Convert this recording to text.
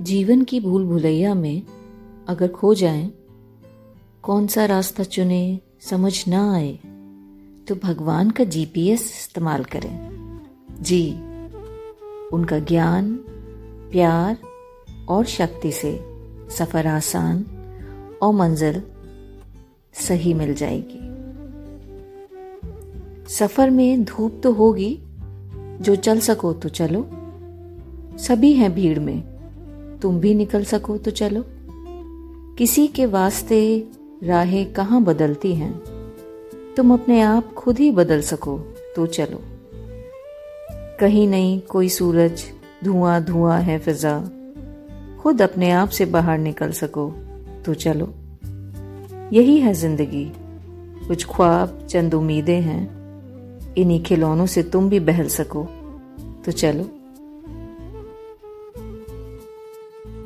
जीवन की भूल भुलैया में अगर खो जाएँ, कौन सा रास्ता चुने समझ ना आए तो भगवान का जीपीएस इस्तेमाल करें। जी उनका ज्ञान प्यार और शक्ति से सफ़र आसान और मंजिल सही मिल जाएगी। सफ़र में धूप तो होगी जो चल सको तो चलो। सभी हैं भीड़ में। तुम भी निकल सको तो चलो। किसी के वास्ते राहें कहाँ बदलती हैं? तुम अपने आप खुद ही बदल सको तो चलो। कहीं नहीं कोई सूरज, धुआँ धुआँ है फिजा। खुद अपने आप से बाहर निकल सको तो चलो। यही है ज़िंदगी। कुछ ख्वाब, चंद उम्मीदें हैं। इन्हीं खिलौनों से तुम भी बहल सको तो चलो।